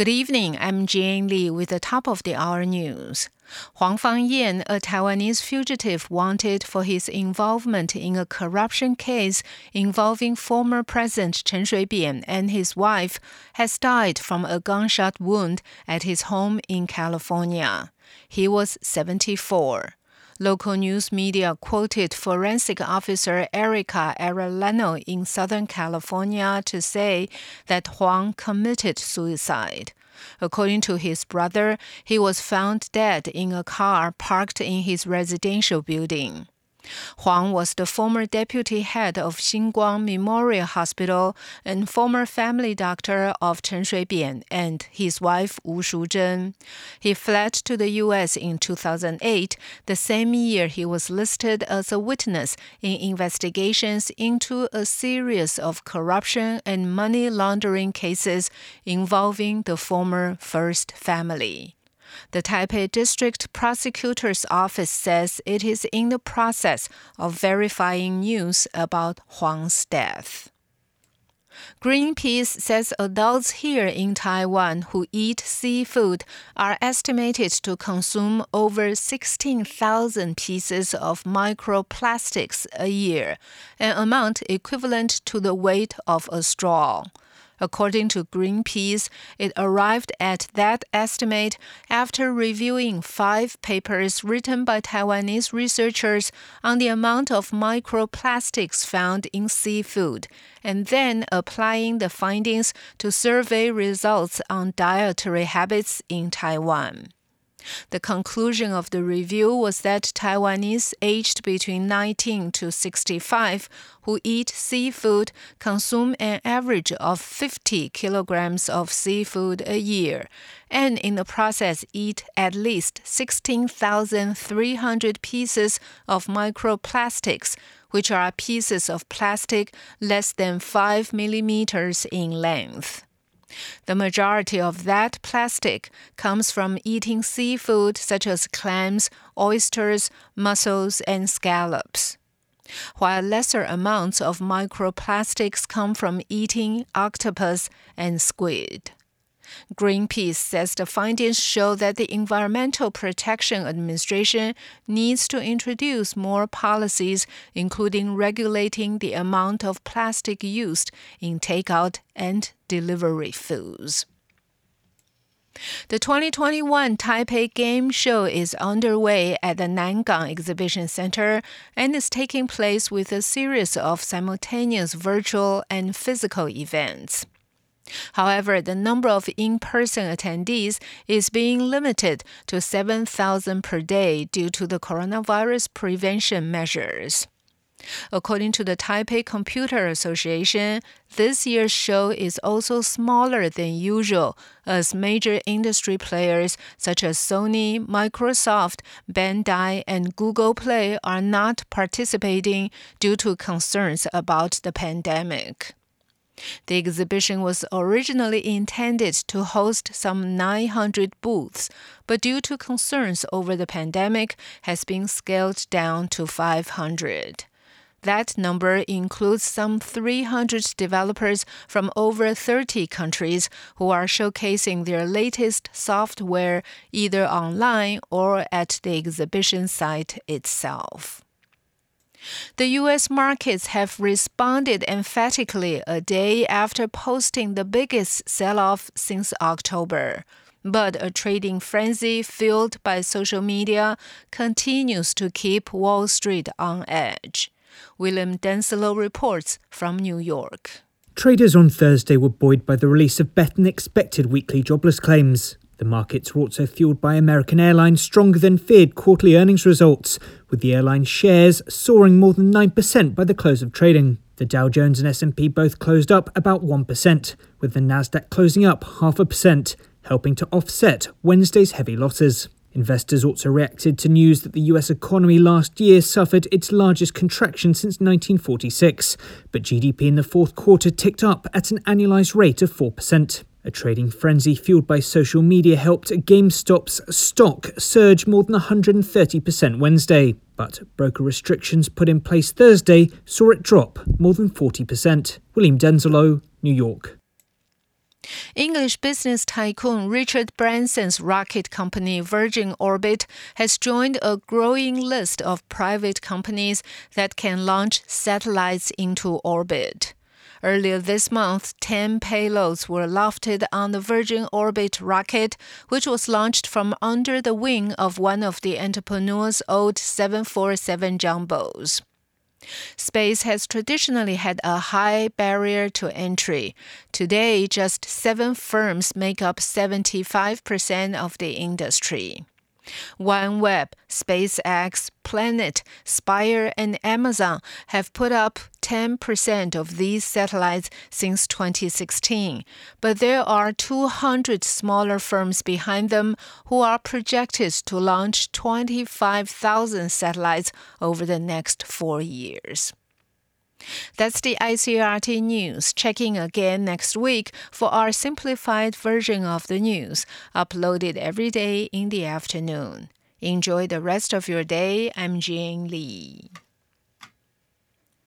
Good evening. I'm Jane Lee with the top of the hour news. Huang Fangyan, a Taiwanese fugitive wanted for his involvement in a corruption case involving former President Chen Shui-bian and his wife, has died from a gunshot wound at his home in California. He was 74. Local news media quoted forensic officer Erica Arellano in Southern California to say that Huang committed suicide. According to his brother, he was found dead in a car parked in his residential building. Huang was the former deputy head of Xinguang Memorial Hospital and former family doctor of Chen Shui-bian and his wife Wu Shuzhen. He fled to the U.S. in 2008, the same year he was listed as a witness in investigations into a series of corruption and money laundering cases involving the former First family. The Taipei District Prosecutor's Office says it is in the process of verifying news about Huang's death. Greenpeace says adults here in Taiwan who eat seafood are estimated to consume over 16,000 pieces of microplastics a year, an amount equivalent to the weight of a straw. According to Greenpeace, it arrived at that estimate after reviewing five papers written by Taiwanese researchers on the amount of microplastics found in seafood, and then applying the findings to survey results on dietary habits in Taiwan. The conclusion of the review was that Taiwanese aged between 19 to 65 who eat seafood consume an average of 50 kilograms of seafood a year, and in the process eat at least 16,300 pieces of microplastics, which are pieces of plastic less than 5 millimeters in length. The majority of that plastic comes from eating seafood such as clams, oysters, mussels, and scallops. While lesser amounts of microplastics come from eating octopus and squid. Greenpeace says the findings show that the Environmental Protection Administration needs to introduce more policies, including regulating the amount of plastic used in takeout and delivery foods. The 2021 Taipei Game Show is underway at the Nangang Exhibition Center and is taking place with a series of simultaneous virtual and physical events. However, the number of in person attendees is being limited to 7,000 per day due to the coronavirus prevention measures. According to the Taipei Computer Association, this year's show is also smaller than usual, as major industry players such as Sony, Microsoft, Bandai, and Google Play are not participating due to concerns about the pandemic. The exhibition was originally intended to host some 900 booths, but due to concerns over the pandemic, has been scaled down to 500. That number includes some 300 developers from over 30 countries who are showcasing their latest software either online or at the exhibition site itself. The U.S. markets have responded emphatically a day after posting the biggest sell off since October. But a trading frenzy fueled by social media continues to keep Wall Street on edge. William Denslow reports from New York. Traders on Thursday were buoyed by the release of better than expected weekly jobless claims. The markets were also fueled by American Airlines' stronger than feared quarterly earnings results, with the airline shares soaring more than 9% by the close of trading. The Dow Jones and S&P both closed up about 1%, with the Nasdaq closing up half a percent, helping to offset Wednesday's heavy losses. Investors also reacted to news that the US economy last year suffered its largest contraction since 1946, but GDP in the fourth quarter ticked up at an annualized rate of 4%. A trading frenzy fueled by social media helped GameStop's stock surge more than 130% Wednesday, but broker restrictions put in place Thursday saw it drop more than 40%. William Denslow, New York. English business tycoon Richard Branson's rocket company Virgin Orbit has joined a growing list of private companies that can launch satellites into orbit. Earlier this month, 10 payloads were lofted on the Virgin Orbit rocket, which was launched from under the wing of one of the entrepreneur's old 747 jumbos. Space has traditionally had a high barrier to entry. Today, just seven firms make up 75% of the industry. OneWeb, SpaceX, Planet, Spire, and Amazon have put up 10% of these satellites since 2016, but there are 200 smaller firms behind them who are projected to launch 25,000 satellites over the next four years. That's the ICRT news. Checking again next week for our simplified version of the news, uploaded every day in the afternoon. Enjoy the rest of your day. I'm Jane Lee.